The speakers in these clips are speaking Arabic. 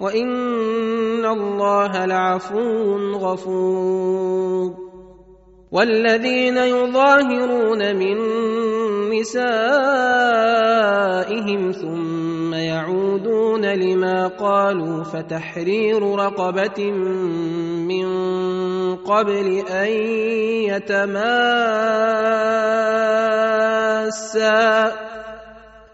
وإن الله لعفو غفور. والذين يظاهرون من نسائهم ثم يعودون لما قالوا فتحرير رقبة من قبل أن يتماسا.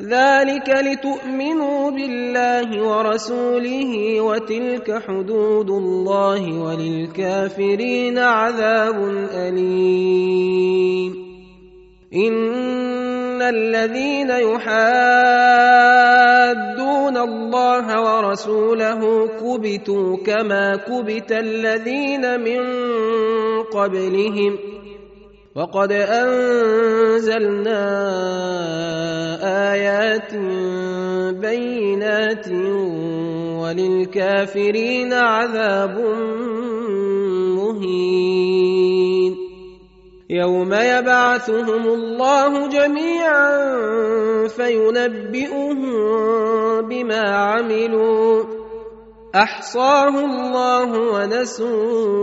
ذلك لتؤمنوا بالله ورسوله وتلك حدود الله وللكافرين عذاب أليم. إن الذين يحادون الله ورسوله كبتوا كما كبت الذين من قبلهم وقد أنزلنا آيات بينات وللكافرين عذاب مهين. يوم يبعثهم الله جميعا فينبئهم بما عملوا. أحصاه الله ونسوه.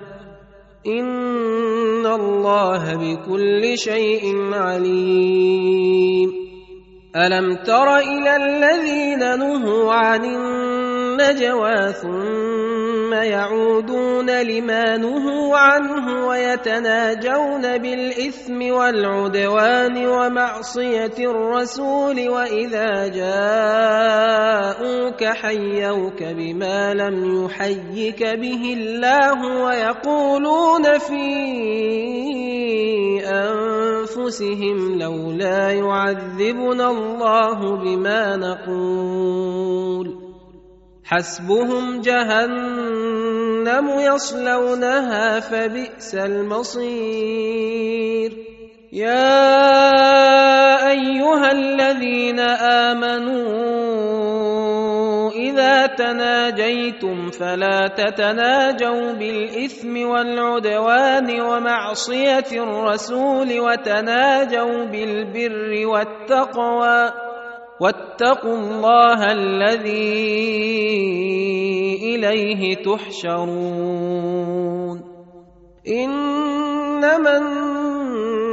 ان الله بكل شيء عليم الم تر إلى الذين نهوا عن النجوى ثم يعودون لما نهوا عنه ويتناجون بالاثم والعدوان ومعصيه الرسول واذا جاءوك حيوك بما لم يحيك به الله ويقولون في أنفسهم لولا يعذبنا الله بما نقول. حسبهم جهنم يصلونها فبئس المصير. يا أيها الذين آمنوا اذا تناجيتم فلا تتناجوا بالاثم والعدوان ومعصيه الرسول وتناجوا بالبر والتقوى واتقوا الله الذي اليه تحشرون انما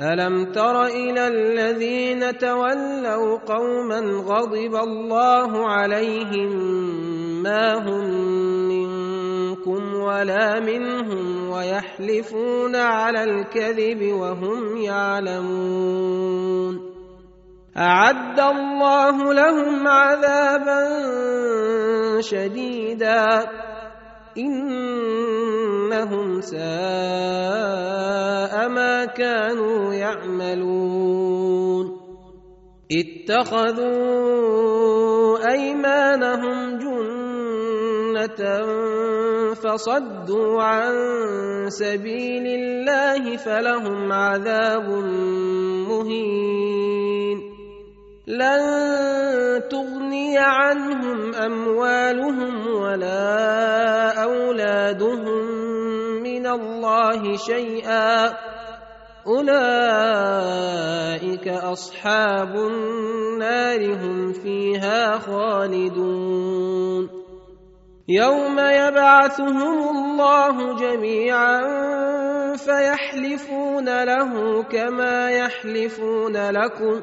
الم تر إلى الذين تولوا قوما غضب الله عليهم ما هم منكم ولا منهم ويحلفون على الكذب وهم يعلمون اعد الله لهم عذابا شديدا إنهم ساء ما كانوا يعملون. اتخذوا أيمانهم جنة فصدوا عن سبيل الله فلهم عذاب مهين. لن تغني عنهم أموالهم ولا الله شيئا. أولئك أصحاب النار هم فيها خالدون. يوم يبعثهم الله جميعا فيحلفون له كما يحلفون لكم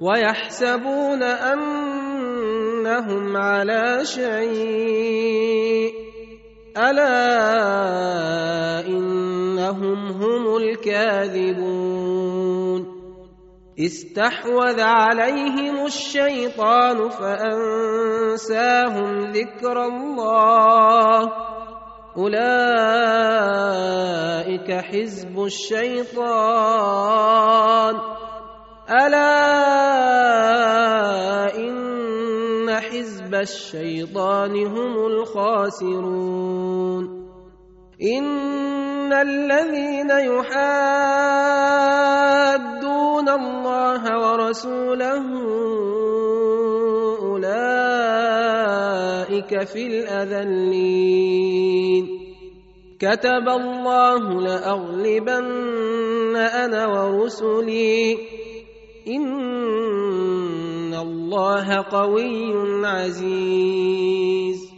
ويحسبون أنهم على شيء. ألا إنهم هم الكاذبون استحوذ عليهم الشيطان فأنساهم ذكر الله أولئك حزب الشيطان ألا إن حزب الشيطان هم الخاسرون. إن الذين يحادون الله ورسوله أولئك في الأذلين. كتب الله لأغلبن أنا ورسلي. إن الله قوي عزيز.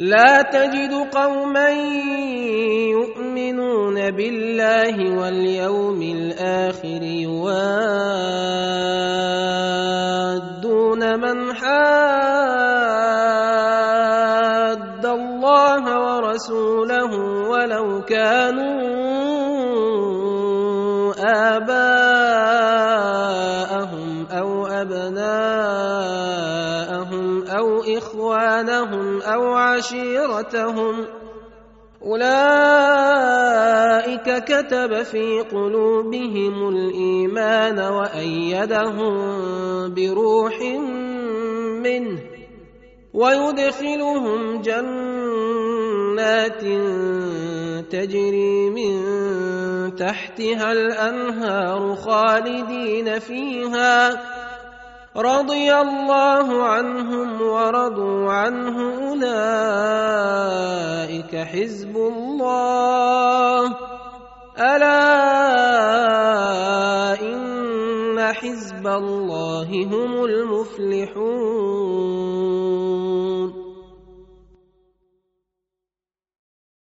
لا تجد قوما يؤمنون بالله واليوم الآخر يوادون من حاد الله ورسوله ولو كانوا آباءهم إخوانهم أو عشيرتهم أولئك كتب في قلوبهم الإيمان وأيدهم بروح منه ويدخلهم جنات تجري من تحتها الانهار خالدين فيها رضي الله عنهم ورضوا عنه أولئك حزب الله. ألا إن حزب الله هم المفلحون.